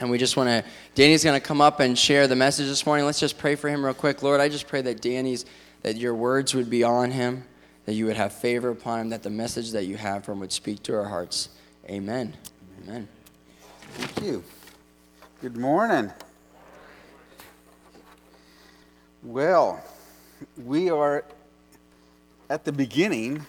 And we just want to, Danny's going to come up and share the message this morning. Let's just pray for him real quick. Lord, I just pray that Danny's, that your words would be on him, that you would have favor upon him, that the message that you have for him would speak to our hearts. Amen. Amen. Thank you. Good morning. Well, we are at the beginning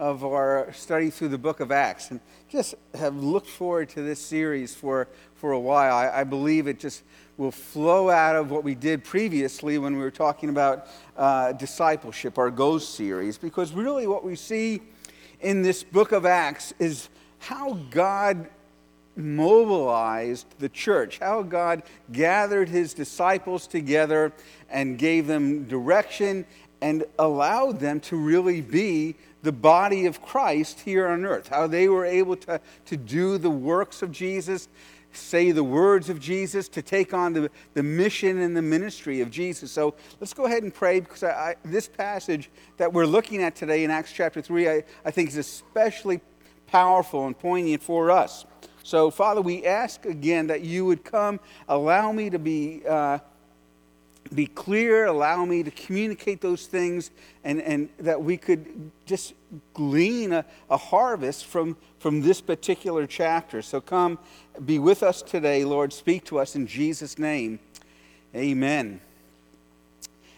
of our study through the book of Acts and just have looked forward to this series for, for a while. I, I believe it just will flow out of what we did previously when we were talking about uh, discipleship, our Go series, because really what we see in this book of Acts is how God mobilized the church, how God gathered his disciples together and gave them direction and allowed them to really be the body of Christ here on earth, how they were able to, to do the works of Jesus, say the words of Jesus, to take on the, the mission and the ministry of Jesus. So let's go ahead and pray because I, I, this passage that we're looking at today in Acts chapter 3, I, I think is especially powerful and poignant for us. So, Father, we ask again that you would come, allow me to be, uh, be clear, allow me to communicate those things, and, and that we could just glean a, a harvest from, from this particular chapter. So, come be with us today, Lord. Speak to us in Jesus' name. Amen.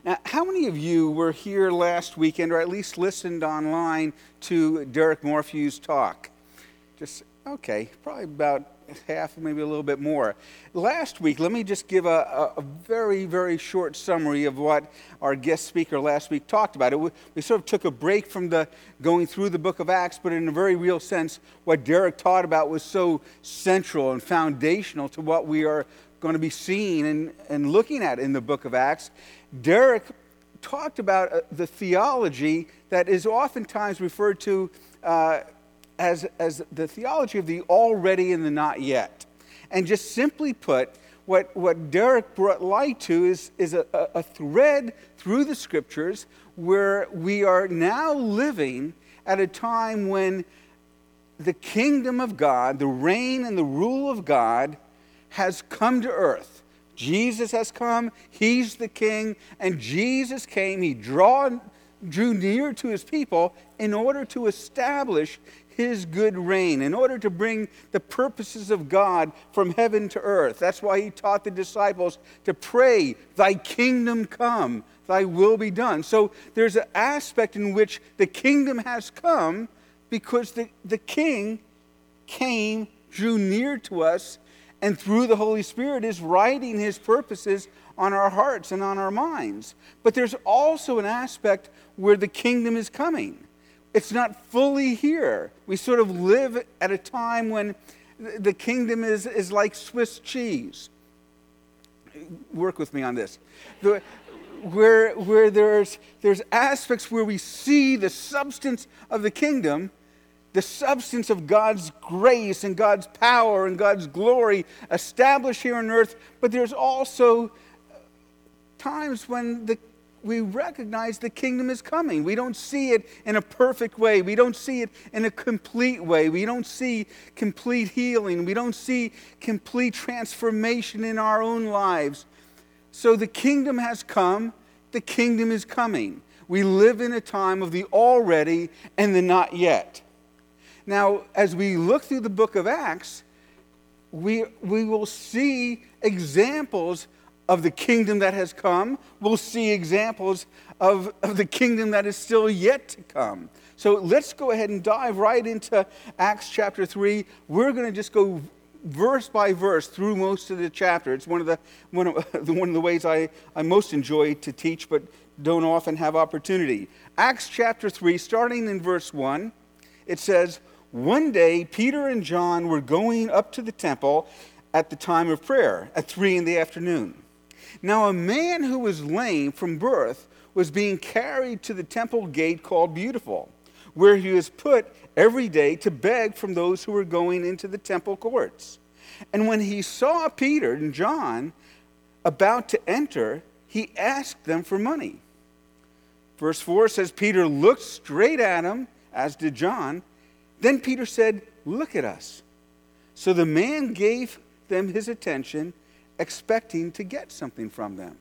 Now, how many of you were here last weekend, or at least listened online to Derek Morphew's talk? Just Okay, probably about half, maybe a little bit more. Last week, let me just give a, a, a, very, very short summary of what our guest speaker last week talked about. It, we sort of took a break from the going through the book of Acts, but in a very real sense, what Derek taught about was so central and foundational to what we are going to be seeing and, and looking at in the book of Acts. Derek talked about uh, the theology that is oftentimes referred to. Uh, as, as the theology of the already and the not yet. And just simply put, what, what Derek brought light to is, is a, a thread through the scriptures where we are now living at a time when the kingdom of God, the reign and the rule of God, has come to earth. Jesus has come, He's the King, and Jesus came, He draw, drew near to His people in order to establish his good reign, in order to bring the purposes of God from heaven to earth. That's why he taught the disciples to pray, Thy kingdom come, Thy will be done. So there's an aspect in which the kingdom has come because the, the king came, drew near to us, and through the Holy Spirit is writing his purposes on our hearts and on our minds. But there's also an aspect where the kingdom is coming it's not fully here. We sort of live at a time when the kingdom is, is like Swiss cheese. Work with me on this. The, where, where there's, there's aspects where we see the substance of the kingdom, the substance of God's grace and God's power and God's glory established here on earth, but there's also times when the we recognize the kingdom is coming. We don't see it in a perfect way. We don't see it in a complete way. We don't see complete healing. We don't see complete transformation in our own lives. So the kingdom has come, the kingdom is coming. We live in a time of the already and the not yet. Now, as we look through the book of Acts, we, we will see examples of the kingdom that has come. We'll see examples of, of the kingdom that is still yet to come. So let's go ahead and dive right into Acts chapter 3. We're going to just go verse by verse through most of the chapter. It's one of the, one of, one of the ways I, I most enjoy to teach, but don't often have opportunity. Acts chapter 3, starting in verse 1, it says, One day Peter and John were going up to the temple at the time of prayer at 3 in the afternoon. Now, a man who was lame from birth was being carried to the temple gate called Beautiful, where he was put every day to beg from those who were going into the temple courts. And when he saw Peter and John about to enter, he asked them for money. Verse 4 says Peter looked straight at him, as did John. Then Peter said, Look at us. So the man gave them his attention, expecting to get something from them.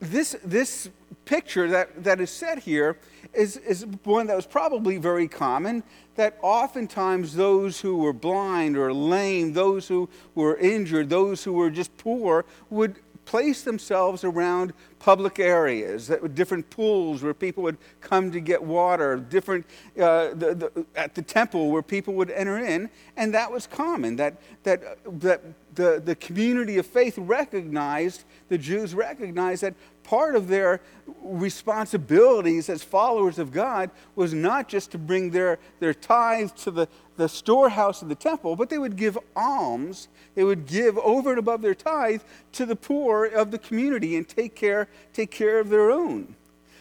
This, this picture that, that is set here is, is one that was probably very common that oftentimes those who were blind or lame, those who were injured, those who were just poor would place themselves around public areas, that with different pools where people would come to get water, different uh, the, the, at the temple where people would enter in, and that was common. That that that the, the community of faith recognized, the Jews recognized that part of their responsibilities as followers of God was not just to bring their, their tithe to the, the storehouse of the temple, but they would give alms. They would give over and above their tithe to the poor of the community and take care, take care of their own.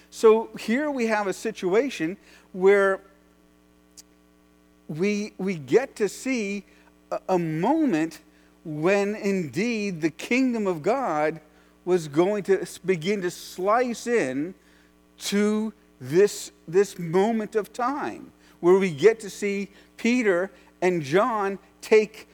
So here we have a situation where we, we get to see a, a moment when indeed the kingdom of God was going to begin to slice in to this, this moment of time where we get to see Peter and John take,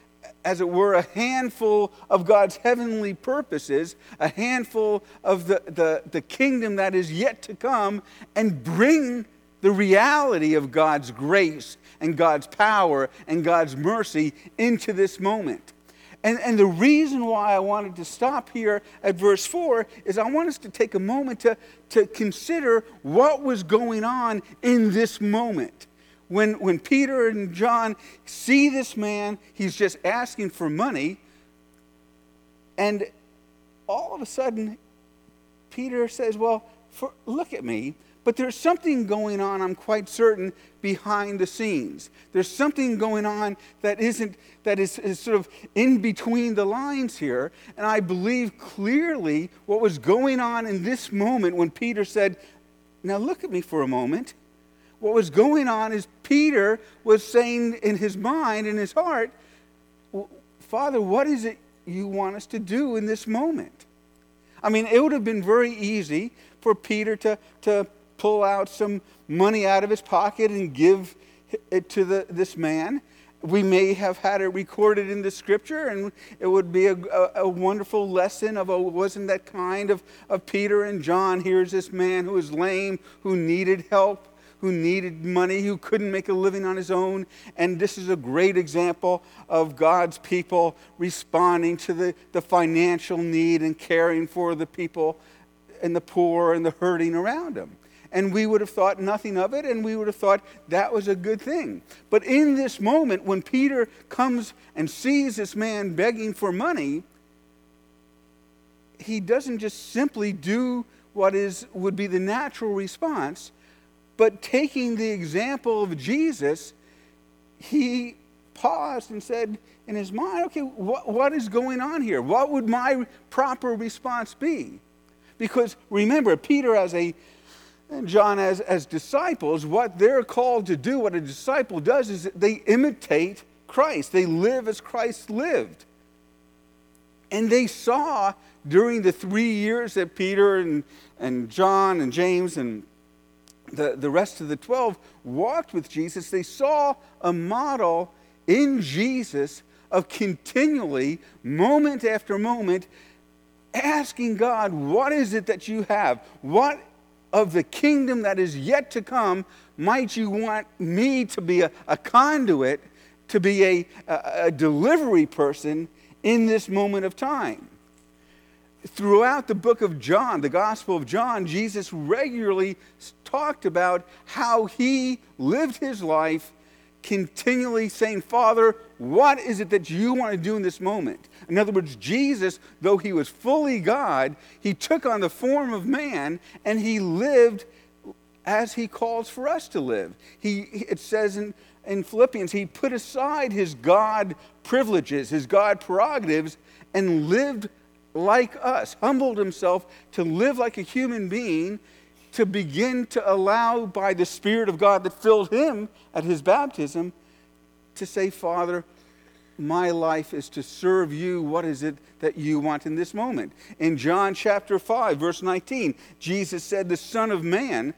as it were, a handful of God's heavenly purposes, a handful of the, the, the kingdom that is yet to come, and bring the reality of God's grace and God's power and God's mercy into this moment. And, and the reason why I wanted to stop here at verse 4 is I want us to take a moment to, to consider what was going on in this moment. When, when Peter and John see this man, he's just asking for money, and all of a sudden, Peter says, Well, for, look at me. But there's something going on, I'm quite certain, behind the scenes. There's something going on that isn't, that is, is sort of in between the lines here. And I believe clearly what was going on in this moment when Peter said, Now look at me for a moment. What was going on is Peter was saying in his mind, in his heart, Father, what is it you want us to do in this moment? I mean, it would have been very easy for Peter to, to pull out some money out of his pocket and give it to the, this man. We may have had it recorded in the scripture, and it would be a, a, a wonderful lesson of, oh, wasn't that kind of, of Peter and John? Here's this man who was lame, who needed help, who needed money, who couldn't make a living on his own. And this is a great example of God's people responding to the, the financial need and caring for the people and the poor and the hurting around them and we would have thought nothing of it, and we would have thought that was a good thing. But in this moment, when Peter comes and sees this man begging for money, he doesn't just simply do what is, would be the natural response, but taking the example of Jesus, he paused and said in his mind, okay, what, what is going on here? What would my proper response be? Because remember, Peter, as a and John, as, as disciples, what they're called to do, what a disciple does, is they imitate Christ. They live as Christ lived. And they saw during the three years that Peter and, and John and James and the, the rest of the 12 walked with Jesus, they saw a model in Jesus of continually, moment after moment, asking God, What is it that you have? What of the kingdom that is yet to come, might you want me to be a, a conduit, to be a, a, a delivery person in this moment of time? Throughout the book of John, the Gospel of John, Jesus regularly talked about how he lived his life continually saying, Father, what is it that you want to do in this moment? In other words, Jesus, though he was fully God, he took on the form of man and he lived as he calls for us to live. He, it says in, in Philippians, he put aside his God privileges, his God prerogatives, and lived like us, humbled himself to live like a human being to begin to allow by the Spirit of God that filled him at his baptism to say, Father, my life is to serve you. What is it that you want in this moment? In John chapter 5, verse 19, Jesus said, The Son of Man,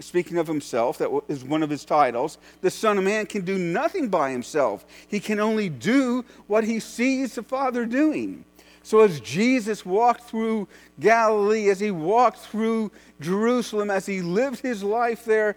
speaking of himself, that is one of his titles, the Son of Man can do nothing by himself. He can only do what he sees the Father doing. So, as Jesus walked through Galilee, as he walked through Jerusalem, as he lived his life there,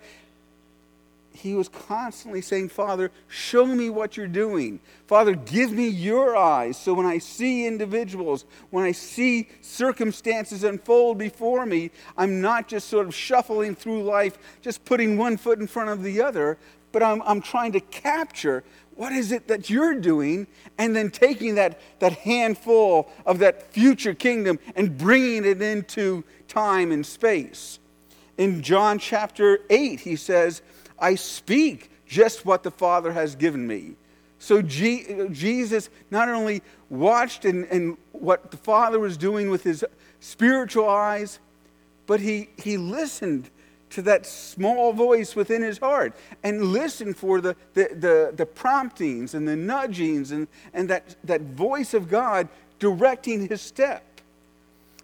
he was constantly saying, Father, show me what you're doing. Father, give me your eyes so when I see individuals, when I see circumstances unfold before me, I'm not just sort of shuffling through life, just putting one foot in front of the other, but I'm, I'm trying to capture what is it that you're doing and then taking that, that handful of that future kingdom and bringing it into time and space. In John chapter 8, he says, I speak just what the Father has given me. So G- Jesus not only watched and, and what the Father was doing with his spiritual eyes, but he, he listened to that small voice within his heart and listened for the, the, the, the promptings and the nudgings and, and that, that voice of God directing his step.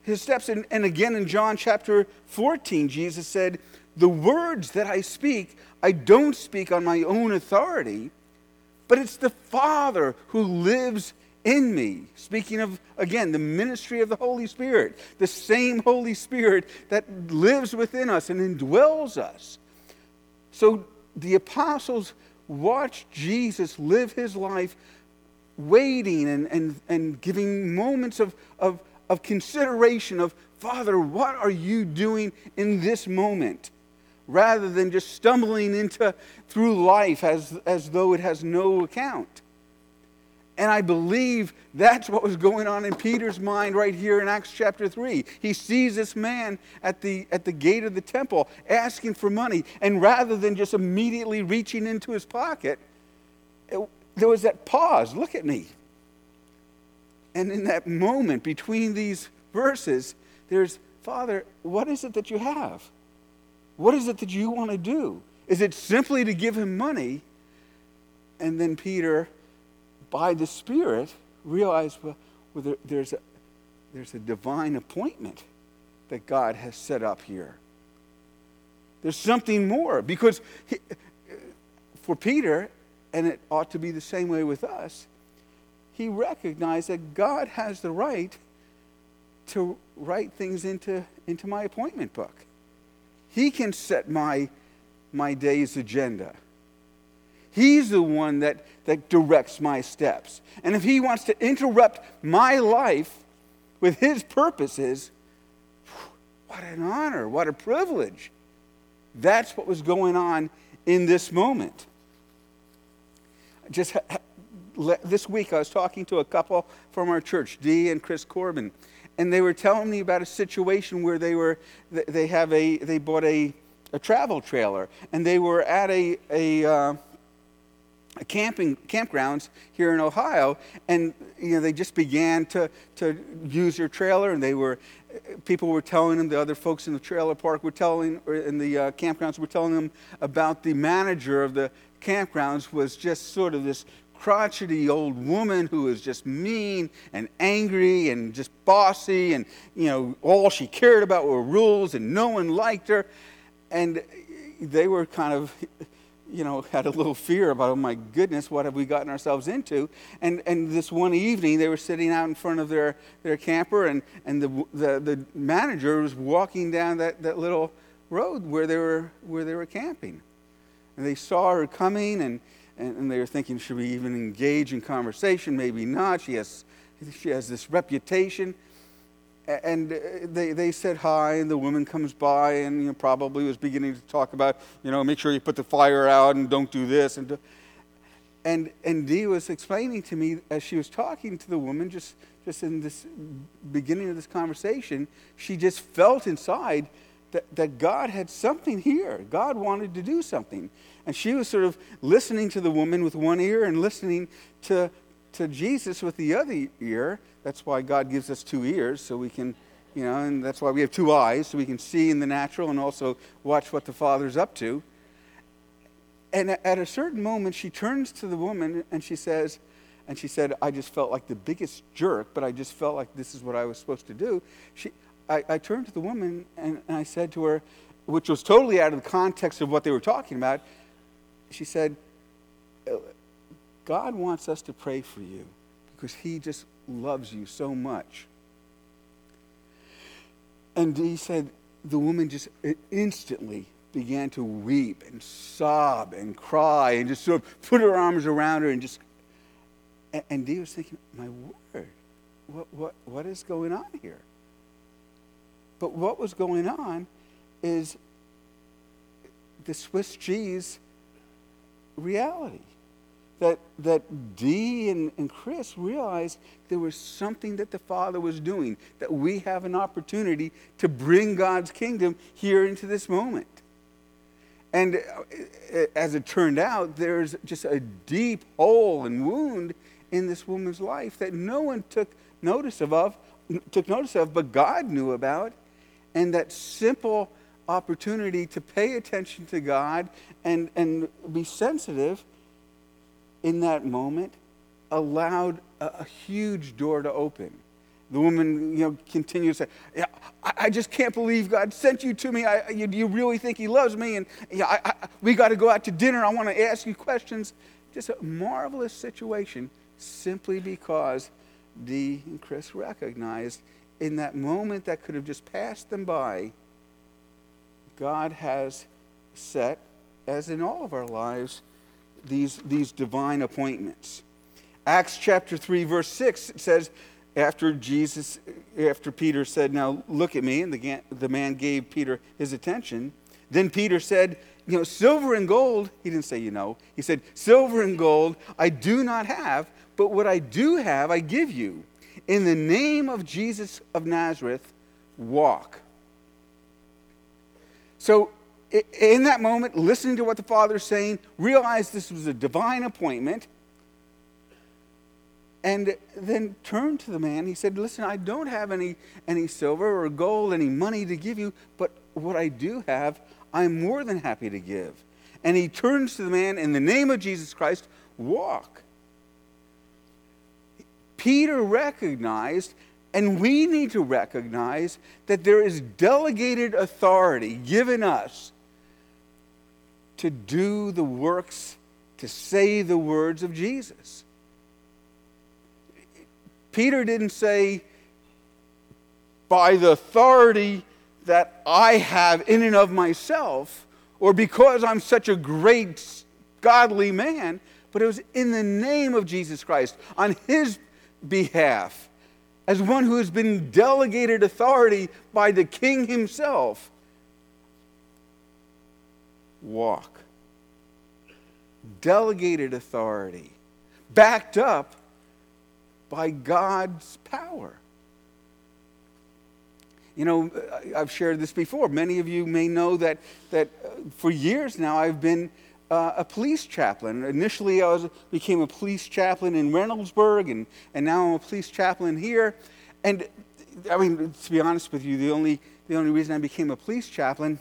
His steps. And, and again in John chapter 14, Jesus said, The words that I speak, I don't speak on my own authority, but it's the Father who lives in me. Speaking of, again, the ministry of the Holy Spirit, the same Holy Spirit that lives within us and indwells us. So the apostles watched Jesus live his life waiting and, and, and giving moments of, of, of consideration of, Father, what are you doing in this moment? Rather than just stumbling into through life as, as though it has no account. And I believe that's what was going on in Peter's mind right here in Acts chapter 3. He sees this man at the, at the gate of the temple asking for money. And rather than just immediately reaching into his pocket, it, there was that pause look at me. And in that moment between these verses, there's, Father, what is it that you have? What is it that you want to do? Is it simply to give him money? And then Peter, by the Spirit, realized well, well there, there's, a, there's a divine appointment that God has set up here. There's something more because he, for Peter, and it ought to be the same way with us, he recognized that God has the right to write things into, into my appointment book. He can set my, my day's agenda. He's the one that, that directs my steps. And if He wants to interrupt my life with His purposes, what an honor, what a privilege. That's what was going on in this moment. Just this week, I was talking to a couple from our church, Dee and Chris Corbin, and they were telling me about a situation where they were they have a they bought a, a travel trailer and they were at a a, uh, camping campgrounds here in Ohio and you know they just began to to use their trailer and they were people were telling them the other folks in the trailer park were telling or in the uh, campgrounds were telling them about the manager of the campgrounds was just sort of this crotchety old woman who was just mean and angry and just bossy and you know all she cared about were rules and no one liked her. And they were kind of you know had a little fear about oh my goodness what have we gotten ourselves into? And and this one evening they were sitting out in front of their their camper and and the the, the manager was walking down that, that little road where they were where they were camping. And they saw her coming and and, and they were thinking, should we even engage in conversation? Maybe not. She has, she has this reputation. And uh, they, they said hi, and the woman comes by and you know, probably was beginning to talk about, you know, make sure you put the fire out and don't do this. And, and, and Dee was explaining to me as she was talking to the woman, just, just in this beginning of this conversation, she just felt inside that, that God had something here. God wanted to do something. And she was sort of listening to the woman with one ear and listening to, to Jesus with the other ear. That's why God gives us two ears, so we can, you know, and that's why we have two eyes, so we can see in the natural and also watch what the Father's up to. And at a certain moment, she turns to the woman and she says, and she said, I just felt like the biggest jerk, but I just felt like this is what I was supposed to do. She, I, I turned to the woman and, and I said to her, which was totally out of the context of what they were talking about, she said, God wants us to pray for you because he just loves you so much. And he said, the woman just instantly began to weep and sob and cry and just sort of put her arms around her and just. And Dee was thinking, my word, what, what, what is going on here? But what was going on is the Swiss cheese reality. That, that Dee and, and Chris realized there was something that the Father was doing, that we have an opportunity to bring God's kingdom here into this moment. And uh, as it turned out, there's just a deep hole and wound in this woman's life that no one took notice of, took notice of, but God knew about. And that simple opportunity to pay attention to God and, and be sensitive in that moment allowed a, a huge door to open. The woman, you know, continues to say, yeah, I, I, just can't believe God sent you to me. I, you, you really think He loves me? And yeah, I, I, we got to go out to dinner. I want to ask you questions. Just a marvelous situation simply because Dee and Chris recognized in that moment that could have just passed them by, God has set, as in all of our lives, these, these divine appointments. Acts chapter 3, verse 6 says, after Jesus, after Peter said, Now look at me, and the, the man gave Peter his attention, then Peter said, You know, silver and gold, he didn't say, You know, he said, Silver and gold I do not have, but what I do have I give you. In the name of Jesus of Nazareth, walk. So, in that moment, listening to what the Father is saying, realize this was a divine appointment, and then turned to the man. He said, Listen, I don't have any, any silver or gold, any money to give you, but what I do have, I'm more than happy to give. And he turns to the man, in the name of Jesus Christ, walk. Peter recognized, and we need to recognize, that there is delegated authority given us to do the works, to say the words of Jesus. Peter didn't say, by the authority that I have in and of myself, or because I'm such a great godly man, but it was in the name of Jesus Christ, on his behalf, as one who has been delegated authority by the king himself walk. Delegated authority, backed up by God's power. You know, I've shared this before. Many of you may know that, that uh, for years now I've been uh, a police chaplain. Initially, I was, became a police chaplain in Reynoldsburg, and, and now I'm a police chaplain here. And I mean, to be honest with you, the only, the only reason I became a police chaplain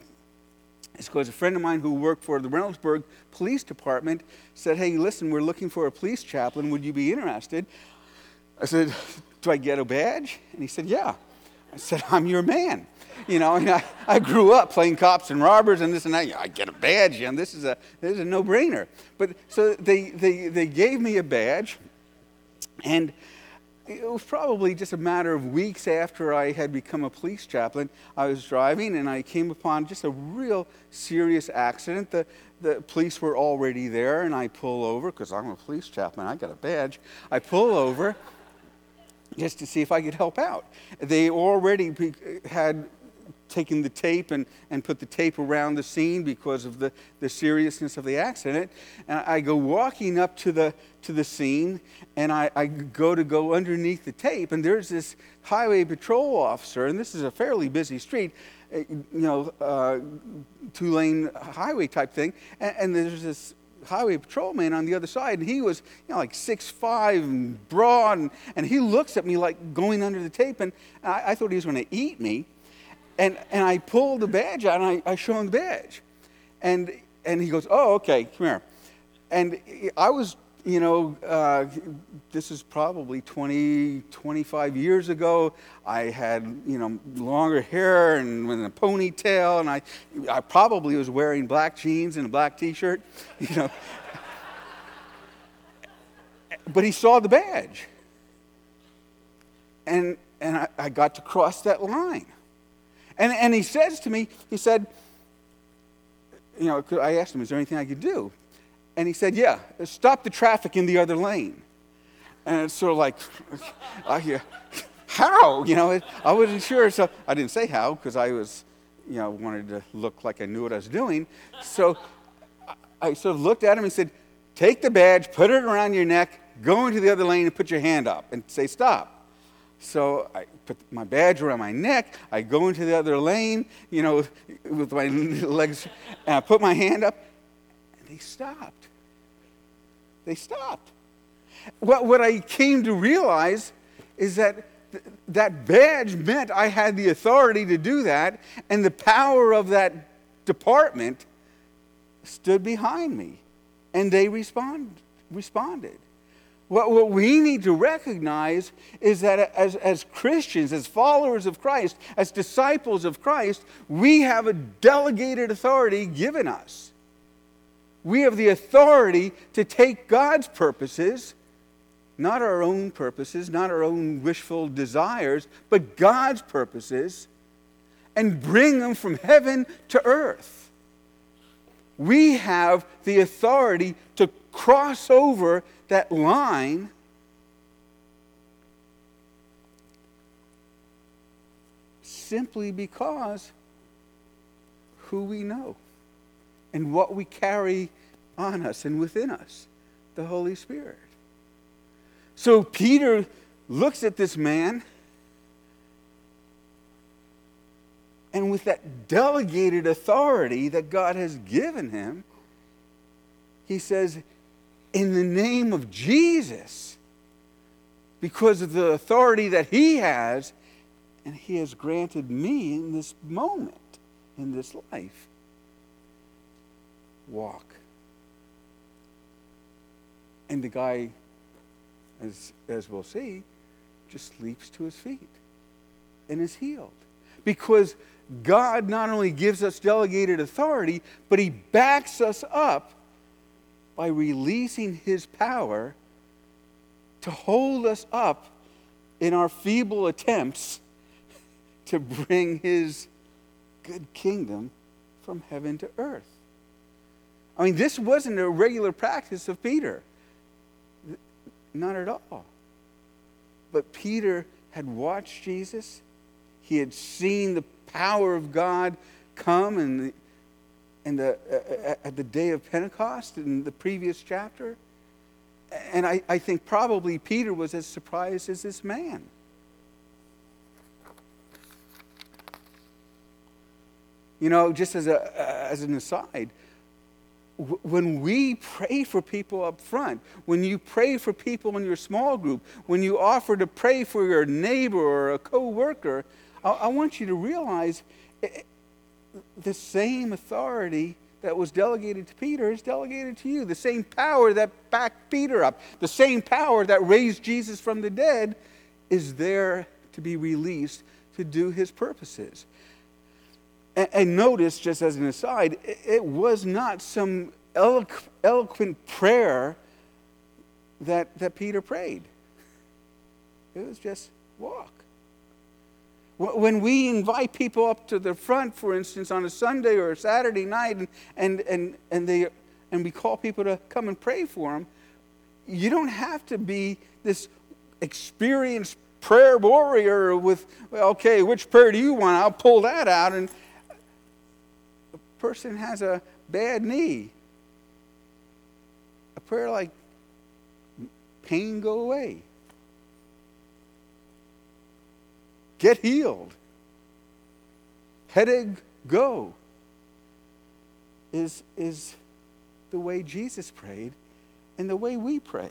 is because a friend of mine who worked for the Reynoldsburg Police Department said, Hey, listen, we're looking for a police chaplain. Would you be interested? I said, Do I get a badge? And he said, Yeah. I said, I'm your man. You know, and I, I grew up playing cops and robbers and this and that. I get a badge, and this is a, this is a no brainer. But so they, they, they gave me a badge, and it was probably just a matter of weeks after I had become a police chaplain. I was driving and I came upon just a real serious accident. The, the police were already there, and I pull over because I'm a police chaplain. I got a badge. I pull over just to see if I could help out. They already had taken the tape and, and put the tape around the scene because of the, the seriousness of the accident. And I go walking up to the, to the scene and I, I go to go underneath the tape, and there's this highway patrol officer, and this is a fairly busy street, uh, you know, uh, two lane highway type thing, and, and there's this highway patrolman on the other side, and he was, you know, like six five and broad, and, and he looks at me like going under the tape, and I, I thought he was going to eat me. And, and I pull the badge out, and I, I show him the badge. And, and he goes, oh, okay, come here. And I was you know, uh, this is probably 20, 25 years ago. I had, you know, longer hair and with a ponytail, and I, I probably was wearing black jeans and a black T-shirt, you know. but he saw the badge, and and I, I got to cross that line, and and he says to me, he said, you know, I asked him, is there anything I could do? And he said, Yeah, stop the traffic in the other lane. And it's sort of like, uh, how? You know, I wasn't sure. So I didn't say how because I was, you know, wanted to look like I knew what I was doing. So I sort of looked at him and said, Take the badge, put it around your neck, go into the other lane and put your hand up and say stop. So I put my badge around my neck. I go into the other lane, you know, with my legs, and I put my hand up, and they stopped. They stopped. What, what I came to realize is that th- that badge meant I had the authority to do that, and the power of that department stood behind me, and they respond, responded. What, what we need to recognize is that as, as Christians, as followers of Christ, as disciples of Christ, we have a delegated authority given us. We have the authority to take God's purposes, not our own purposes, not our own wishful desires, but God's purposes, and bring them from heaven to earth. We have the authority to cross over that line simply because who we know and what we carry on us and within us the Holy Spirit. So Peter looks at this man, and with that delegated authority that God has given him, he says, In the name of Jesus, because of the authority that he has, and he has granted me in this moment, in this life walk. And the guy, as, as we'll see, just leaps to his feet and is healed. Because God not only gives us delegated authority, but he backs us up by releasing his power to hold us up in our feeble attempts to bring his good kingdom from heaven to earth. I mean, this wasn't a regular practice of Peter. Not at all. But Peter had watched Jesus, he had seen the power of God come and in the, uh, uh, uh, at the day of Pentecost in the previous chapter. And I, I think probably Peter was as surprised as this man. You know, just as, a, uh, as an aside, when we pray for people up front, when you pray for people in your small group, when you offer to pray for your neighbor or a co-worker, I, I want you to realize the same authority that was delegated to Peter is delegated to you. The same power that backed Peter up, the same power that raised Jesus from the dead is there to be released to do his purposes. And, and notice, just as an aside, it, it was not some eloqu- eloquent prayer that, that Peter prayed. It was just walk. When we invite people up to the front, for instance, on a Sunday or a Saturday night, and, and, and, and, they, and we call people to come and pray for them, you don't have to be this experienced prayer warrior with, well, okay, which prayer do you want? I'll pull that out. And, a person has a bad knee, a prayer like, pain go away, get healed, headache go, is, is the way Jesus prayed and the way we pray.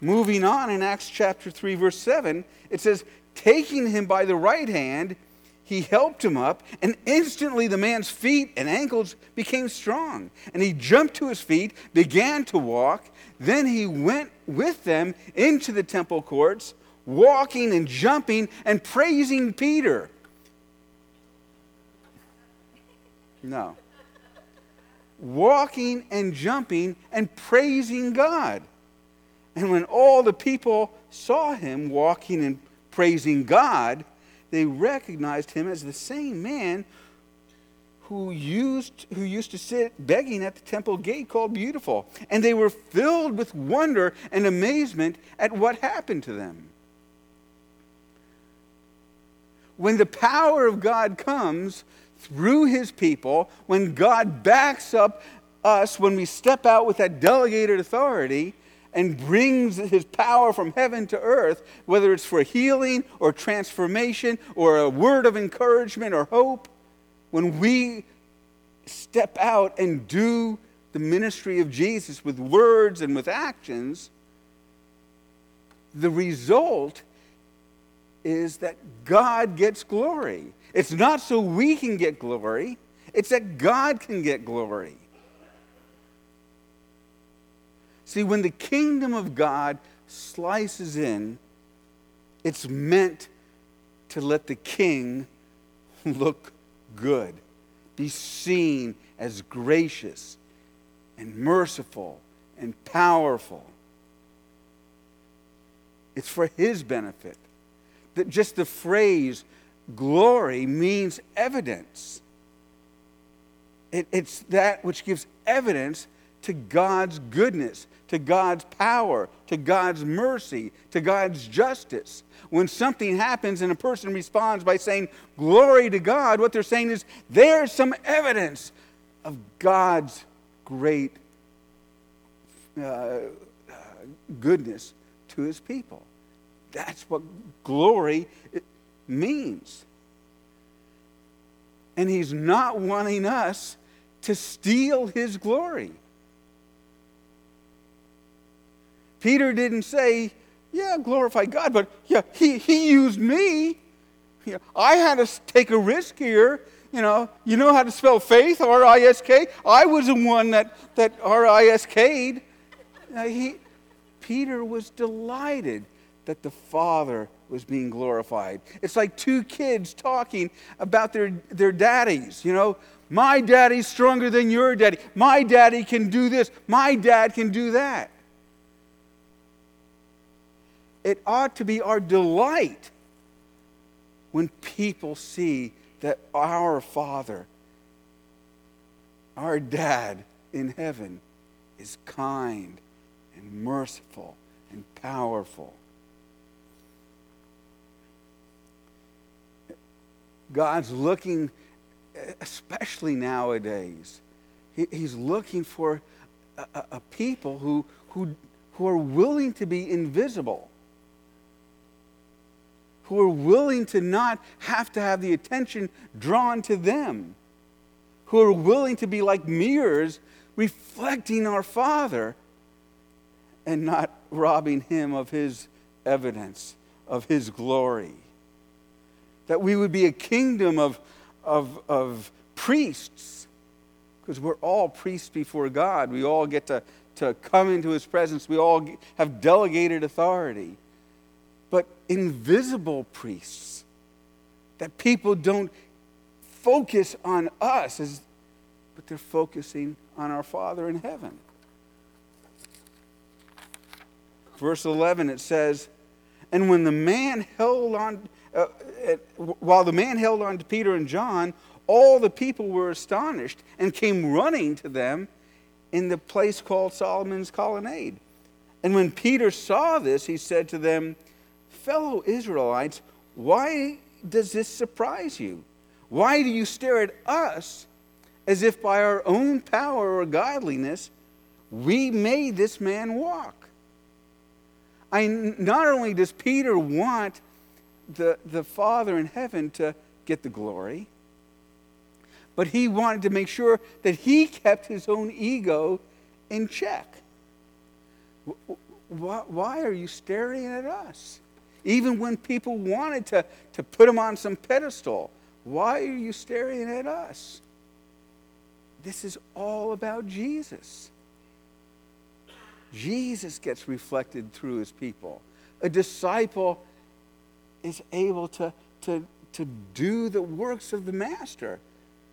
Moving on in Acts chapter 3, verse 7, it says, Taking him by the right hand, he helped him up, and instantly the man's feet and ankles became strong. And he jumped to his feet, began to walk. Then he went with them into the temple courts, walking and jumping and praising Peter. No. Walking and jumping and praising God. And when all the people saw him walking and praising God, they recognized him as the same man who used, who used to sit begging at the temple gate called Beautiful. And they were filled with wonder and amazement at what happened to them. When the power of God comes through his people, when God backs up us, when we step out with that delegated authority, and brings his power from heaven to earth, whether it's for healing or transformation or a word of encouragement or hope, when we step out and do the ministry of Jesus with words and with actions, the result is that God gets glory. It's not so we can get glory, it's that God can get glory. See, when the kingdom of God slices in, it's meant to let the king look good, be seen as gracious and merciful and powerful. It's for his benefit. That just the phrase glory means evidence. It, it's that which gives evidence to God's goodness, to God's power, to God's mercy, to God's justice. When something happens and a person responds by saying, Glory to God, what they're saying is, there's some evidence of God's great uh, goodness to his people. That's what glory means. And he's not wanting us to steal his glory. Peter didn't say, Yeah, glorify God, but yeah, he, he used me. Yeah, I had to take a risk here. You know, you know how to spell faith, R I S K? I was the one that, that R I S K'd. He, Peter was delighted that the Father was being glorified. It's like two kids talking about their, their daddies. You know, my daddy's stronger than your daddy. My daddy can do this. My dad can do that it ought to be our delight when people see that our Father, our Dad in heaven, is kind and merciful and powerful. God's looking, especially nowadays, He's looking for a, a people who, who, who are willing to be invisible who are willing to not have to have the attention drawn to them, who are willing to be like mirrors reflecting our Father and not robbing Him of His evidence, of His glory. That we would be a kingdom of, of, of priests, because we're all priests before God. We all get to, to come into His presence, we all have delegated authority but invisible priests. That people don't focus on us, as, but they're focusing on our Father in heaven. Verse 11, it says, And when the man held on, uh, while the man held on to Peter and John, all the people were astonished and came running to them in the place called Solomon's colonnade. And when Peter saw this, he said to them, fellow Israelites, why does this surprise you? Why do you stare at us as if by our own power or godliness we made this man walk? I, not only does Peter want the, the Father in heaven to get the glory, but he wanted to make sure that he kept his own ego in check. Why are you staring at us? even when people wanted to, to put him on some pedestal. Why are you staring at us? This is all about Jesus. Jesus gets reflected through his people. A disciple is able to, to, to do the works of the master.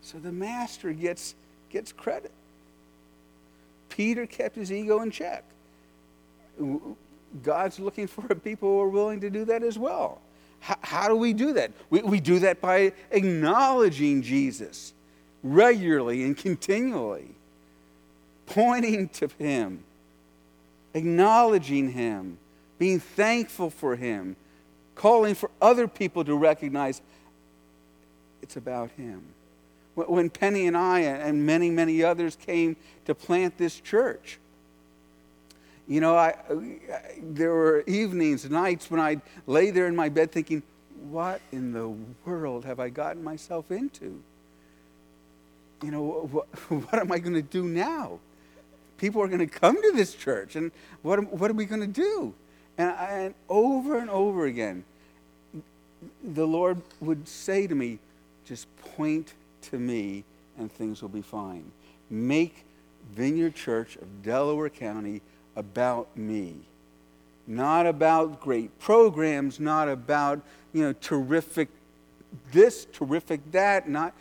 So the master gets, gets credit. Peter kept his ego in check. God's looking for people who are willing to do that as well. How, how do we do that? We, we do that by acknowledging Jesus regularly and continually, pointing to Him, acknowledging Him, being thankful for Him, calling for other people to recognize it's about Him. When Penny and I and many, many others came to plant this church, you know, I, there were evenings, nights when I'd lay there in my bed thinking, what in the world have I gotten myself into? You know, what, what am I going to do now? People are going to come to this church, and what, what are we going to do? And, and over and over again, the Lord would say to me, just point to me and things will be fine. Make Vineyard Church of Delaware County about me. Not about great programs, not about, you know, terrific this, terrific that, not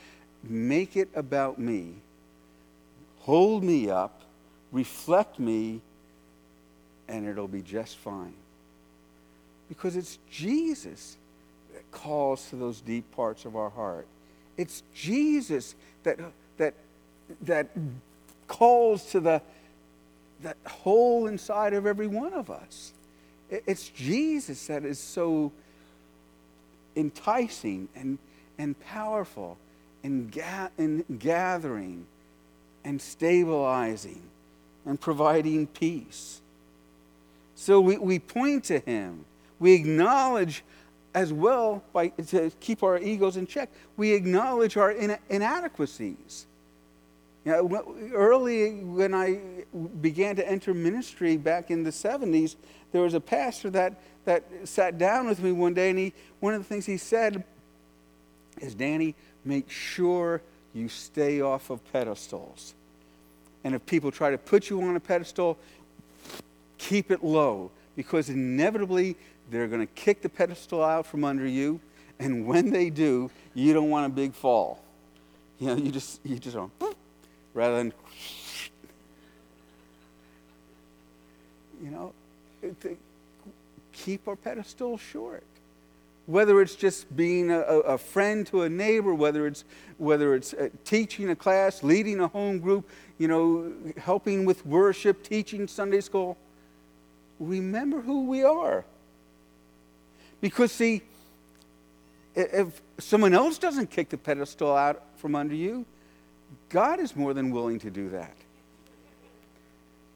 make it about me. Hold me up, reflect me, and it'll be just fine. Because it's Jesus that calls to those deep parts of our heart. It's Jesus that, that, that calls to the, that hole inside of every one of us. It's Jesus that is so enticing and, and powerful and, ga- and gathering and stabilizing and providing peace. So we, we point to him. We acknowledge as well by to keep our egos in check. We acknowledge our in, inadequacies. You know, early when I began to enter ministry back in the 70s, there was a pastor that, that sat down with me one day, and he, one of the things he said is, Danny, make sure you stay off of pedestals. And if people try to put you on a pedestal, keep it low, because inevitably they're going to kick the pedestal out from under you, and when they do, you don't want a big fall. You know, you just you just don't rather than, you know, keep our pedestal short. Whether it's just being a, a, friend to a neighbor, whether it's, whether it's uh, teaching a class, leading a home group, you know, helping with worship, teaching Sunday school, remember who we are. Because, see, if someone else doesn't kick the pedestal out from under you, God is more than willing to do that.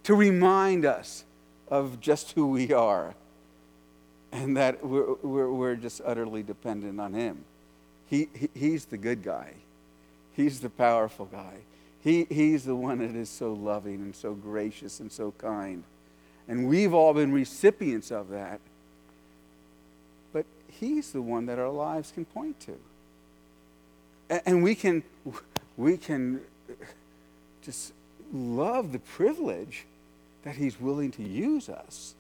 To remind us of just who we are and that we're, we're, we're just utterly dependent on Him. He, he, he's the good guy, He's the powerful guy. He, he's the one that is so loving and so gracious and so kind. And we've all been recipients of that. He's the one that our lives can point to. And we can we can just love the privilege that He's willing to use us.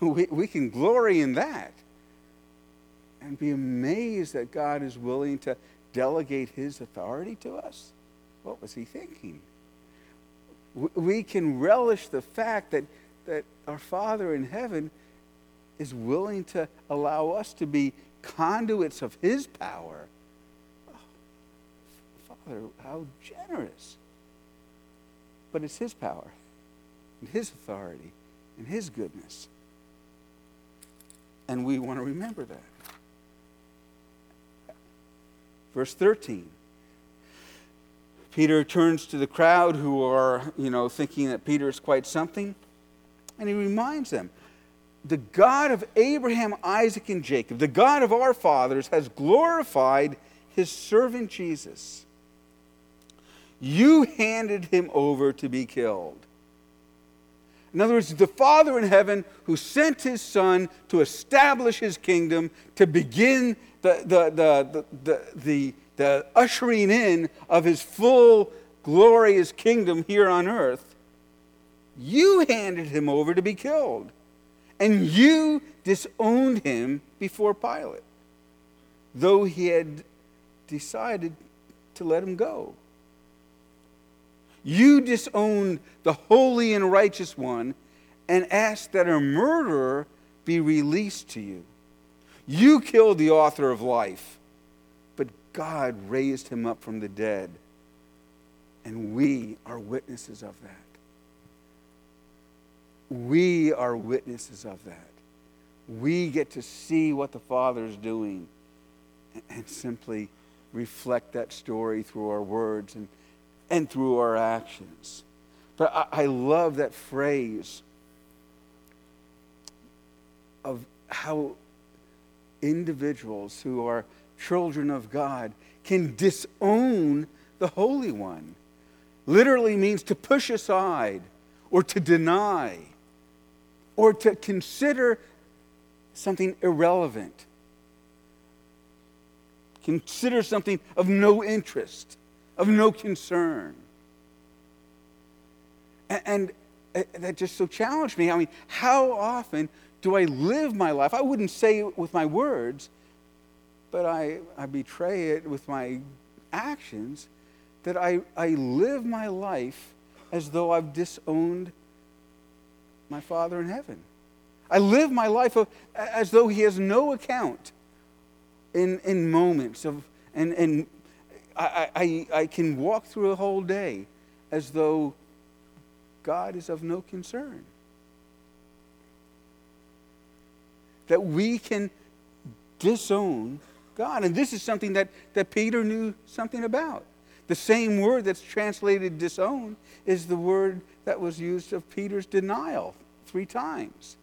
We, we can glory in that and be amazed that God is willing to delegate His authority to us. What was He thinking? We can relish the fact that, that our Father in heaven is willing to allow us to be conduits of His power oh, Father, how generous. But it's His power and His authority and His goodness. And we want to remember that. Verse 13. Peter turns to the crowd who are, you know, thinking that Peter is quite something, and he reminds them the God of Abraham, Isaac, and Jacob, the God of our fathers, has glorified his servant Jesus. You handed him over to be killed. In other words, the Father in heaven who sent his Son to establish his kingdom, to begin the, the, the, the, the, ushering in of his full glorious kingdom here on earth, you handed him over to be killed. And you disowned him before Pilate, though he had decided to let him go. You disowned the holy and righteous one and asked that a murderer be released to you. You killed the author of life, but God raised him up from the dead, and we are witnesses of that. We are witnesses of that. We get to see what the Father is doing and simply reflect that story through our words and and through our actions. But I, I love that phrase of how individuals who are children of God can disown the Holy One. Literally means to push aside or to deny or to consider something irrelevant. Consider something of no interest of no concern. And, and uh, that just so challenged me. I mean, how often do I live my life? I wouldn't say it with my words, but I, I betray it with my actions that I, I live my life as though I've disowned my Father in heaven. I live my life of, as though He has no account in, in moments of, and, and I, I, I can walk through a whole day as though God is of no concern. That we can disown God. And this is something that, that Peter knew something about. The same word that's translated disown is the word that was used of Peter's denial three times.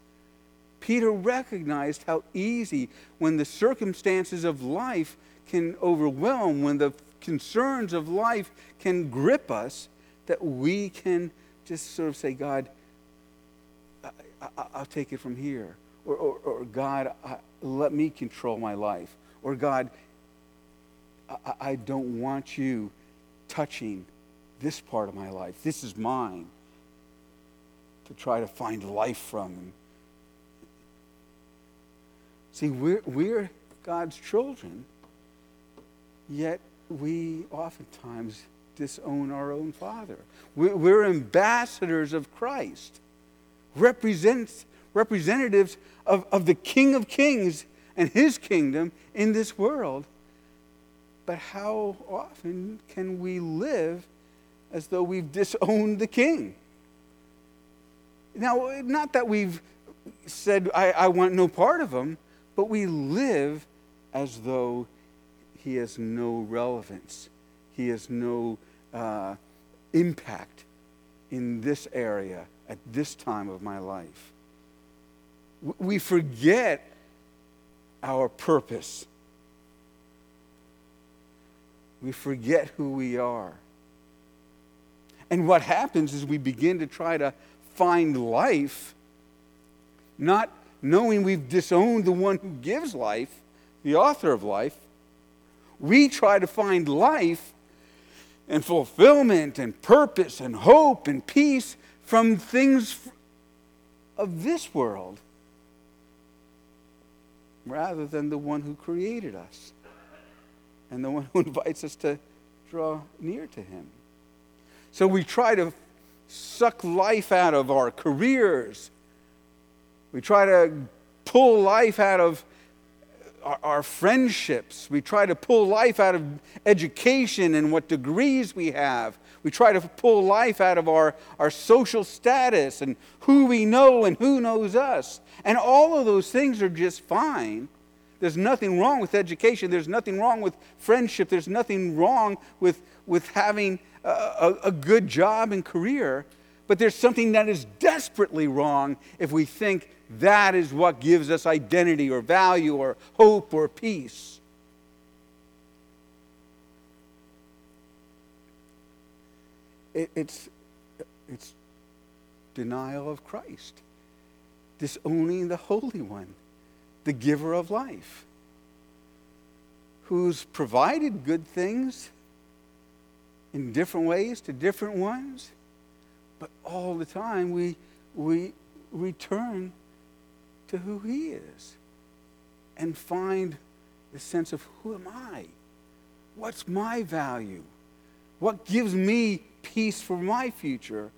Peter recognized how easy, when the circumstances of life can overwhelm, when the concerns of life can grip us, that we can just sort of say, God, I, will take it from here. Or, or, or God, I, let me control my life. Or God, I, I don't want you touching this part of my life. This is mine to try to find life from. See, we're, we're God's children, yet we oftentimes disown our own Father. We're ambassadors of Christ, represents, representatives of, of the King of Kings and his kingdom in this world. But how often can we live as though we've disowned the King? Now, not that we've said, I, I want no part of him, but we live as though he has no relevance. He has no uh, impact in this area at this time of my life. We forget our purpose. We forget who we are. And what happens is we begin to try to find life, not knowing we've disowned the one who gives life, the author of life, we try to find life and fulfillment and purpose and hope and peace from things of this world rather than the one who created us and the one who invites us to draw near to him. So we try to suck life out of our careers. We try to pull life out of our, our, friendships. We try to pull life out of education and what degrees we have. We try to pull life out of our, our social status and who we know and who knows us. And all of those things are just fine. There's nothing wrong with education. There's nothing wrong with friendship. There's nothing wrong with, with having a, a, good job and career. But there's something that is desperately wrong if we think that is what gives us identity or value or hope or peace. It, it's, it's denial of Christ, disowning the Holy One, the giver of life, who's provided good things in different ways to different ones, but all the time we, we return to who He is and find the sense of who am I? What's my value? What gives me peace for my future?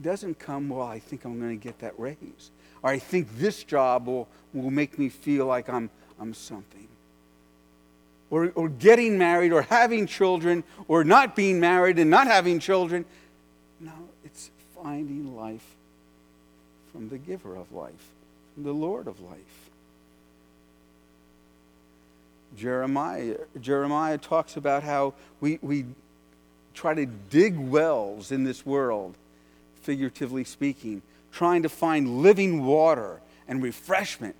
Doesn't come, well, I think I'm going to get that raise. Or I think this job will, will make me feel like I'm, I'm something. Or, or getting married or having children or not being married and not having children. No, it's finding life from the giver of life, from the Lord of life. Jeremiah, Jeremiah talks about how we, we try to dig wells in this world, figuratively speaking, trying to find living water and refreshment.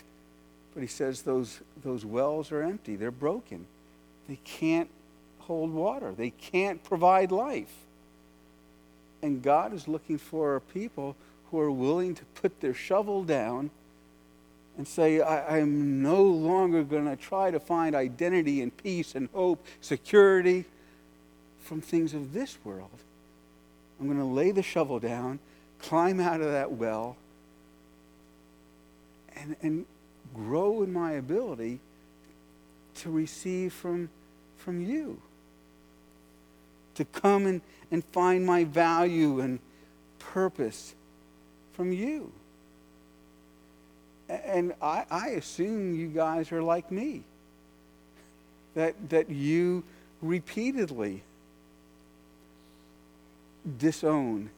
But he says those, those wells are empty, they're broken. They can't hold water, they can't provide life. And God is looking for people who are willing to put their shovel down and say, I, am no longer going to try to find identity and peace and hope, security from things of this world. I'm going to lay the shovel down, climb out of that well, and, and grow in my ability to receive from, from you. To come and, and find my value and purpose from you. And I, I assume you guys are like me. That, that you repeatedly disown,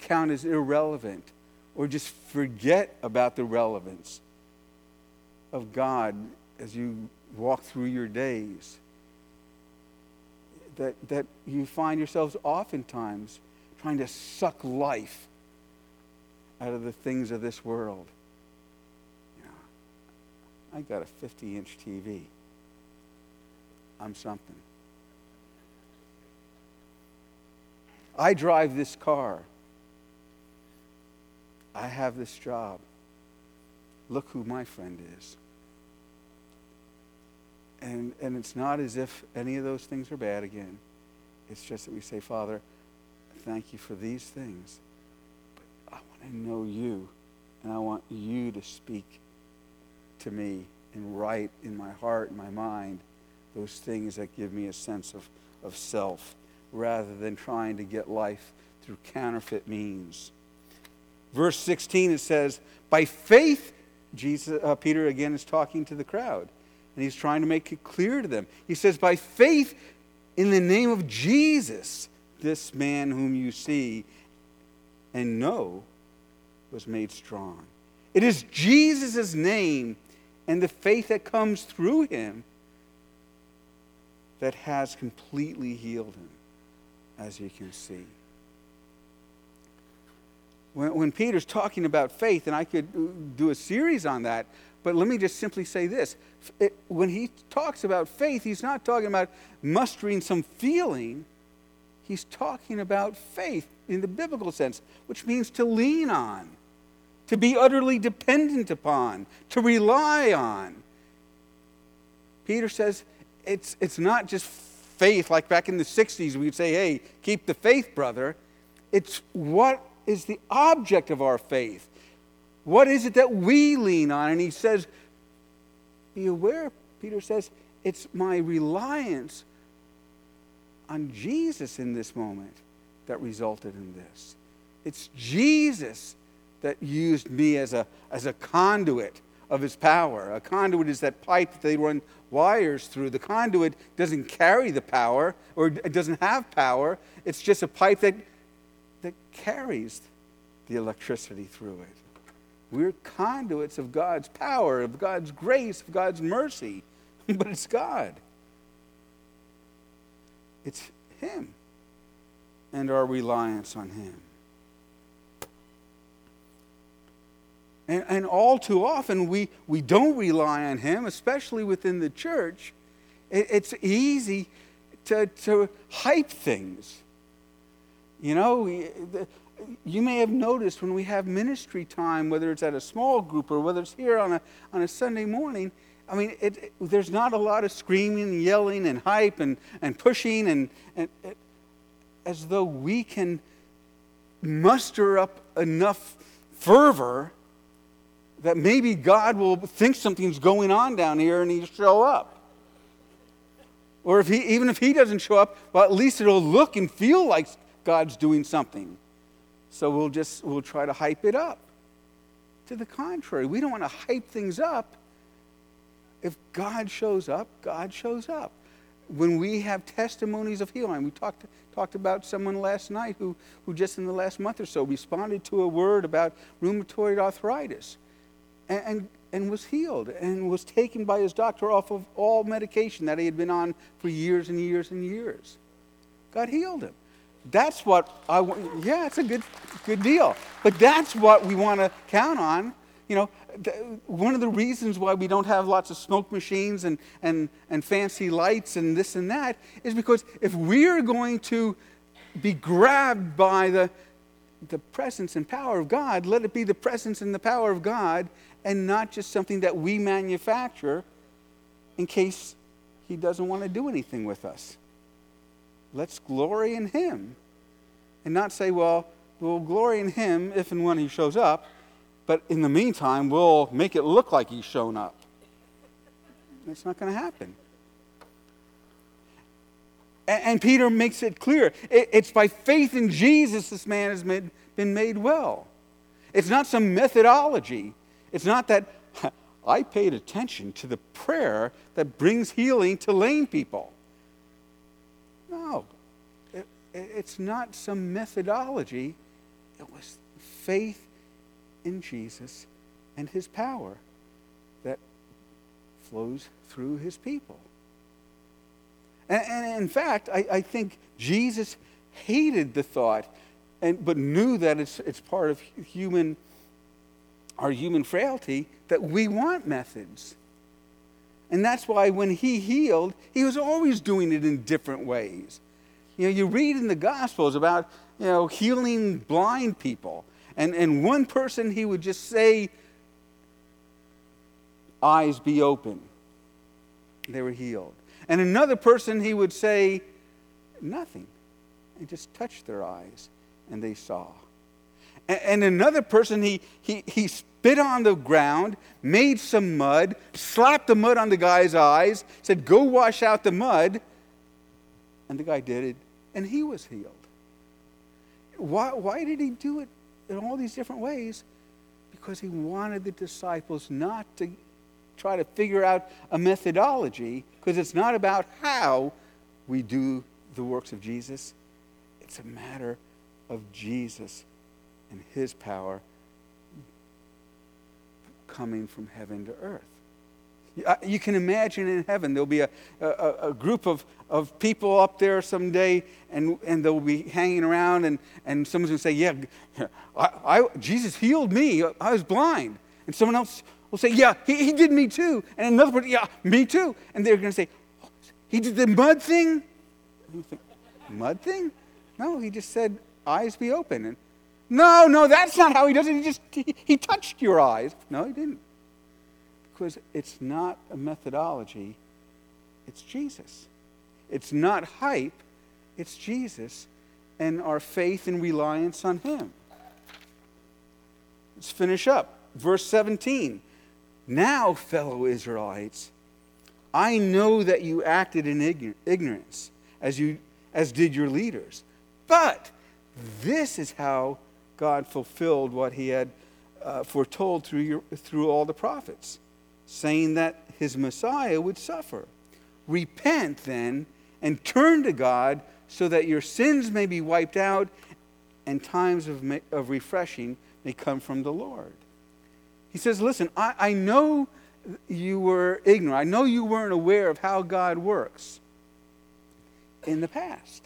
count as irrelevant, or just forget about the relevance of God as you walk through your days. That, that you find yourselves oftentimes trying to suck life out of the things of this world. Know, I got a 50 inch TV. I'm something. I drive this car. I have this job. Look who my friend is. And, and it's not as if any of those things are bad again. It's just that we say, Father, thank you for these things. But I want to know you, and I want you to speak to me and write in my heart and my mind those things that give me a sense of, of self rather than trying to get life through counterfeit means. Verse 16 it says, By faith, Jesus, uh, Peter again is talking to the crowd, and he's trying to make it clear to them. He says, By faith in the name of Jesus, this man whom you see and know was made strong. It is Jesus' name and the faith that comes through him that has completely healed him, as you can see. When, when Peter's talking about faith, and I could do a series on that, but let me just simply say this. It, when he talks about faith, he's not talking about mustering some feeling He's talking about faith in the biblical sense, which means to lean on, to be utterly dependent upon, to rely on. Peter says it's, it's not just faith, like back in the 60s, we'd say, hey, keep the faith, brother. It's what is the object of our faith? What is it that we lean on? And he says, Be aware, Peter says, it's my reliance on Jesus in this moment that resulted in this. It's Jesus that used me as a, as a conduit of his power. A conduit is that pipe that they run wires through. The conduit doesn't carry the power or it doesn't have power. It's just a pipe that, that carries the electricity through it. We're conduits of God's power, of God's grace, of God's mercy, but it's God. It's Him and our reliance on Him. And, and all too often, we, we don't rely on Him, especially within the church. It, it's easy to, to hype things. You know, you may have noticed when we have ministry time, whether it's at a small group or whether it's here on a, on a Sunday morning, I mean, it, it, there's not a lot of screaming and yelling and hype and, and pushing, and, and it, as though we can muster up enough fervor that maybe God will think something's going on down here and he'll show up. Or if he, even if he doesn't show up, well, at least it'll look and feel like God's doing something. So we'll just we'll try to hype it up. To the contrary, we don't want to hype things up. If God shows up, God shows up. When we have testimonies of healing, we talked, talked about someone last night who, who just in the last month or so responded to a word about rheumatoid arthritis and, and, and was healed and was taken by his doctor off of all medication that he had been on for years and years and years. God healed him. That's what I want. Yeah, it's a good, good deal. But that's what we want to count on. You know, one of the reasons why we don't have lots of smoke machines and, and, and fancy lights and this and that is because if we're going to be grabbed by the, the presence and power of God, let it be the presence and the power of God and not just something that we manufacture in case He doesn't want to do anything with us. Let's glory in Him and not say, well, we'll glory in Him if and when He shows up, but in the meantime, we'll make it look like He's shown up. That's not going to happen. And, Peter makes it clear it's by faith in Jesus this man has been made well. It's not some methodology. It's not that I paid attention to the prayer that brings healing to lame people. No, it, it's not some methodology. It was faith in Jesus and his power that flows through his people. And, and in fact, I, I, think Jesus hated the thought, and, but knew that it's, it's part of human, our human frailty that we want methods. And that's why when he healed, he was always doing it in different ways. You know, you read in the Gospels about, you know, healing blind people. And, and one person, he would just say, Eyes be open. They were healed. And another person, he would say, Nothing. And just touch their eyes, and they saw. And, and another person, he, he, he spit on the ground, made some mud, slapped the mud on the guy's eyes, said, Go wash out the mud. And the guy did it, and he was healed. Why, why did he do it in all these different ways? Because he wanted the disciples not to try to figure out a methodology, because it's not about how we do the works of Jesus, it's a matter of Jesus and his power coming from heaven to earth. Uh, you can imagine in heaven, there'll be a, a, a, group of, of people up there someday, and, and they'll be hanging around, and, and someone's going to say, Yeah, I, I, Jesus healed me. I was blind. And someone else will say, Yeah, he, he did me too. And another person, Yeah, me too. And they're going to say, He did the mud thing? Think, mud thing? No, he just said, Eyes be open. And no, no, that's not how he does it. He just he, he touched your eyes. No, he didn't. Because it's not a methodology, it's Jesus. It's not hype, it's Jesus and our faith and reliance on him. Let's finish up. Verse 17. Now, fellow Israelites, I know that you acted in ignorance, as, you, as did your leaders. But this is how God fulfilled what he had uh, foretold through, your, through all the prophets, saying that his Messiah would suffer. Repent then and turn to God so that your sins may be wiped out and times of, of refreshing may come from the Lord. He says, Listen, I, I know you were ignorant. I know you weren't aware of how God works in the past.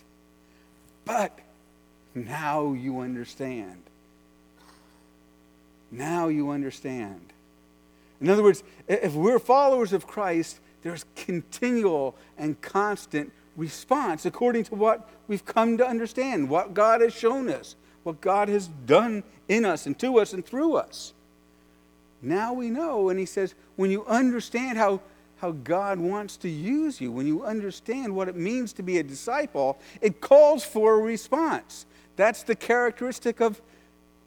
But now you understand. Now you understand. In other words, if we're followers of Christ, there's continual and constant response according to what we've come to understand, what God has shown us, what God has done in us and to us and through us. Now we know, and he says, when you understand how, how God wants to use you, when you understand what it means to be a disciple, it calls for a response. That's the characteristic of,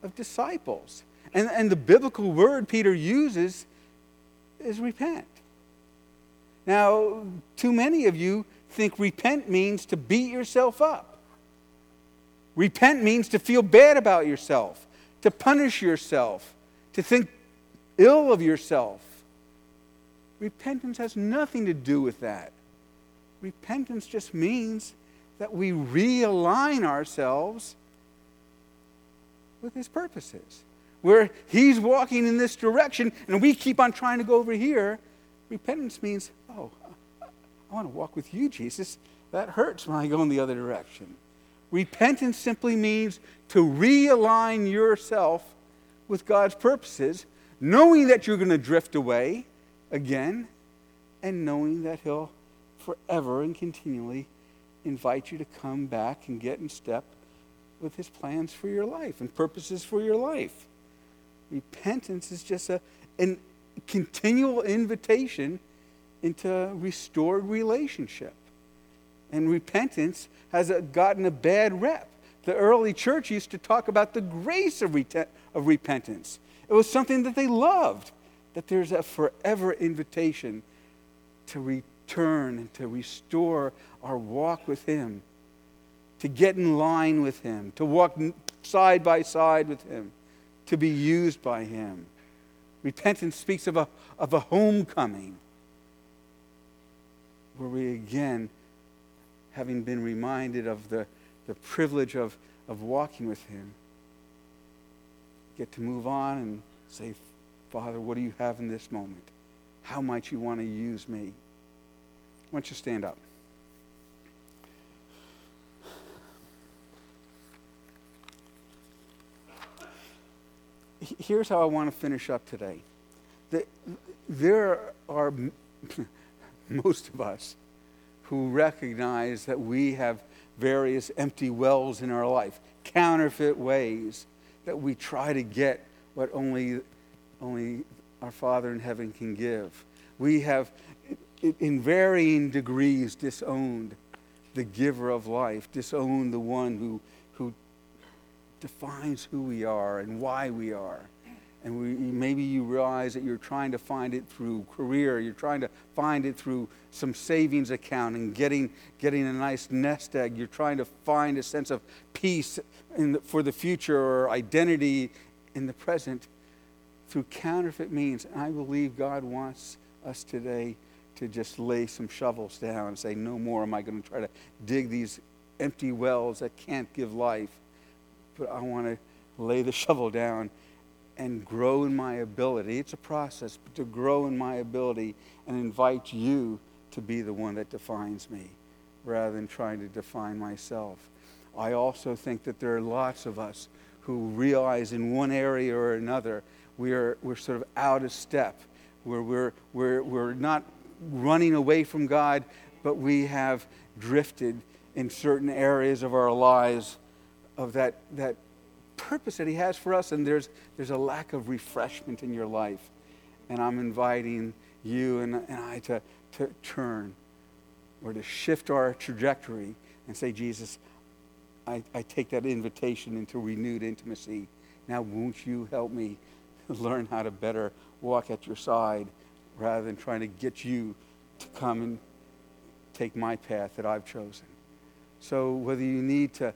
of disciples. And, and the biblical word Peter uses is repent. Now, too many of you think repent means to beat yourself up. Repent means to feel bad about yourself, to punish yourself, to think ill of yourself. Repentance has nothing to do with that. Repentance just means that we realign ourselves with His purposes. Where He's walking in this direction and we keep on trying to go over here, repentance means, oh, I want to walk with you, Jesus. That hurts when I go in the other direction. Repentance simply means to realign yourself with God's purposes, knowing that you're going to drift away again, and knowing that He'll forever and continually invite you to come back and get in step with His plans for your life and purposes for your life. Repentance is just a an continual invitation into restored relationship. And repentance has gotten a bad rep. The early church used to talk about the grace of, of repentance. It was something that they loved, that there's a forever invitation to return and to restore our walk with Him, to get in line with Him, to walk side by side with Him, to be used by Him. Repentance speaks of a, of a homecoming where we again, having been reminded of the, the privilege of, of walking with Him, get to move on and say, Father, what do you have in this moment? How might you want to use me? Why don't you stand up? Here's how I want to finish up today. There are most of us who recognize that we have various empty wells in our life, counterfeit ways that we try to get what only, only our Father in heaven can give. We have, in varying degrees, disowned the giver of life, disowned the one who defines who we are and why we are. And we, maybe you realize that you're trying to find it through career, you're trying to find it through some savings account and getting, getting a nice nest egg, you're trying to find a sense of peace the, for the future or identity in the present through counterfeit means. And I believe God wants us today to just lay some shovels down and say, No more am I going to try to dig these empty wells that can't give life, but I want to lay the shovel down and grow in my ability. It's a process, but to grow in my ability and invite you to be the one that defines me rather than trying to define myself. I also think that there are lots of us who realize in one area or another we are, we're sort of out of step, where we're, we're, we're not running away from God, but we have drifted in certain areas of our lives of that, that purpose that He has for us, and there's, there's a lack of refreshment in your life. And I'm inviting you and, and I to, to turn or to shift our trajectory and say, Jesus, I, I take that invitation into renewed intimacy. Now, won't you help me learn how to better walk at your side rather than trying to get you to come and take my path that I've chosen? So, whether you need to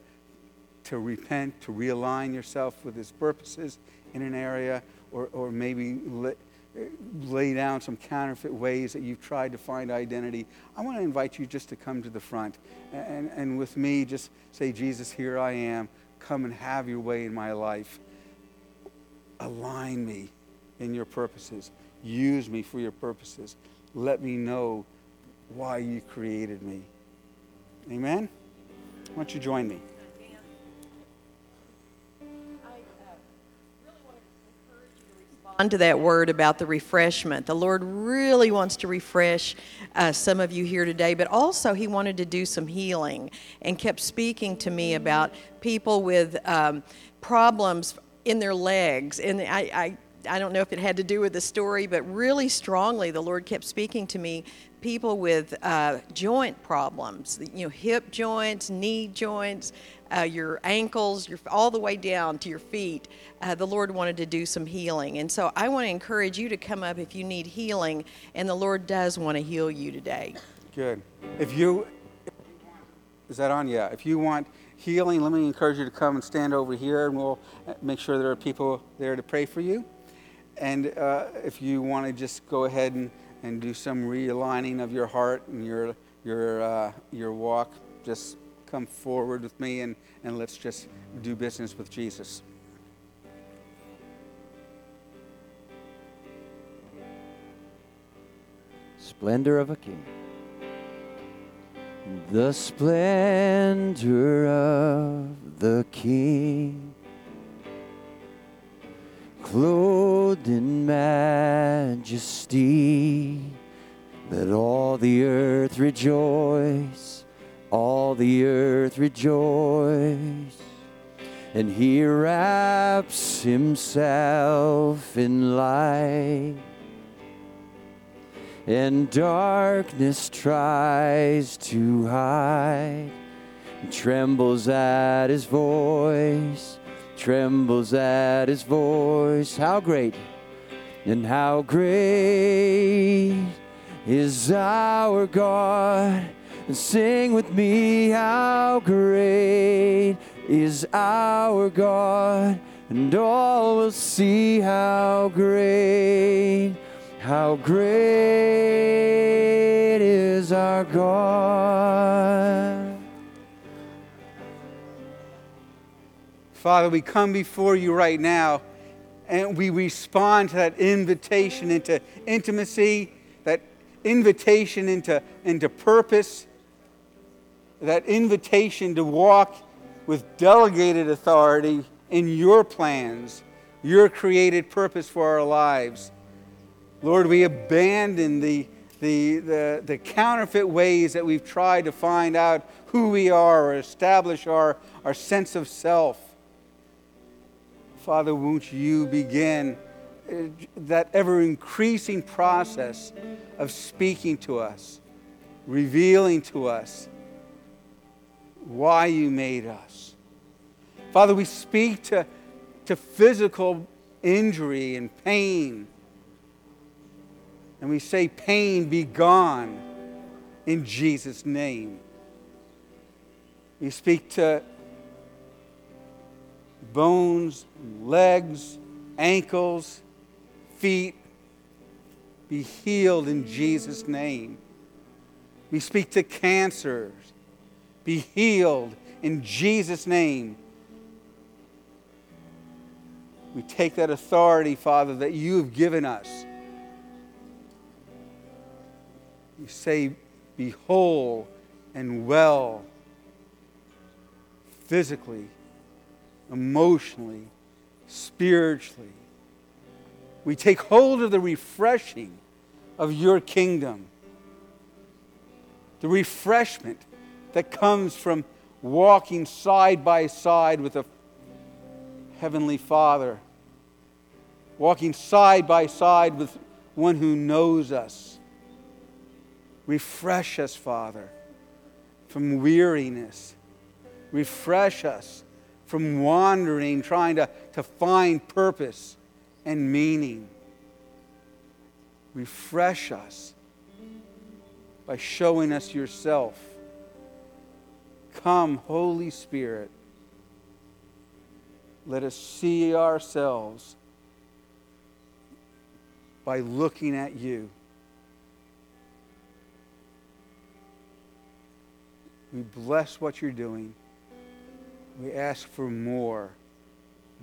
to repent, to realign yourself with His purposes in an area, or, or maybe lay, down some counterfeit ways that you've tried to find identity, I want to invite you just to come to the front and, and with me just say, Jesus, here I am. Come and have your way in my life. Align me in your purposes. Use me for your purposes. Let me know why you created me. Amen? Why don't you join me? Onto that word about the refreshment. The Lord really wants to refresh uh, some of you here today, but also He wanted to do some healing and kept speaking to me about people with um, problems in their legs. And I, I I don't know if it had to do with the story, but really strongly, the Lord kept speaking to me. People with uh, joint problems, you know, hip joints, knee joints, uh, your ankles, your, all the way down to your feet. Uh, the Lord wanted to do some healing. And so I want to encourage you to come up if you need healing, and the Lord does want to heal you today. Good. If you, is that on? Yeah. If you want healing, let me encourage you to come and stand over here, and we'll make sure there are people there to pray for you. And uh, if you want to just go ahead and, and do some realigning of your heart and your, your, uh, your walk, just come forward with me and, and let's just do business with Jesus. Splendor of a king. The splendor of the king clothed in majesty. Let all the earth rejoice, all the earth rejoice. And he wraps himself in light, and darkness tries to hide, trembles at his voice trembles at his voice. How great and how great is our God. And sing with me, how great is our God. And all will see how great, how great is our God. Father, we come before you right now and we respond to that invitation into intimacy, that invitation into, into purpose, that invitation to walk with delegated authority in your plans, your created purpose for our lives. Lord, we abandon the, the, the, the counterfeit ways that we've tried to find out who we are or establish our, our sense of self. Father, won't you begin uh, that ever increasing process of speaking to us, revealing to us why you made us. Father, we speak to, to physical injury and pain. And we say, Pain be gone in Jesus' name. We speak to bones, legs, ankles, feet be healed in Jesus' name. We speak to cancers, be healed in Jesus' name. We take that authority, Father, that you have given us. You say, Be whole and well physically, emotionally, spiritually. We take hold of the refreshing of your kingdom, the refreshment that comes from walking side by side with a Heavenly Father, walking side by side with one who knows us. Refresh us, Father, from weariness. Refresh us from wandering, trying to, to find purpose and meaning. Refresh us by showing us yourself. Come, Holy Spirit. Let us see ourselves by looking at you. We bless what you're doing we ask for more,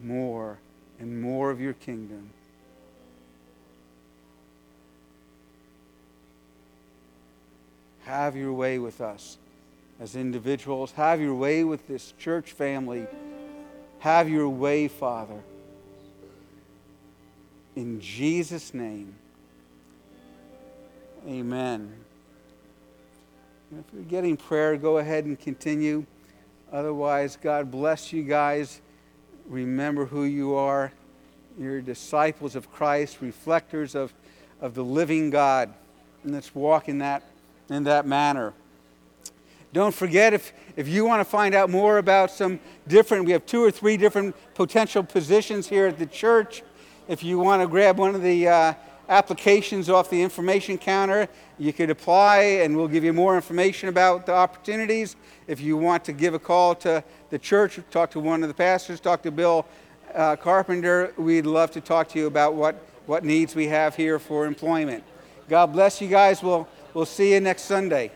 more, and more of your kingdom. Have your way with us as individuals. Have your way with this church family. Have your way, Father. In Jesus' name. Amen. If you're getting prayer, go ahead and continue. Otherwise, God bless you guys. Remember who you are. You're disciples of Christ, reflectors of, of the living God. And let's walk in that, in that manner. Don't forget, if, if you want to find out more about some different, we have two or three different potential positions here at the church. If you want to grab one of the uh, applications off the information counter, you could apply and we'll give you more information about the opportunities. If you want to give a call to the church, talk to one of the pastors, talk to Bill uh, Carpenter, we'd love to talk to you about what, what needs we have here for employment. God bless you guys. We'll, we'll see you next Sunday.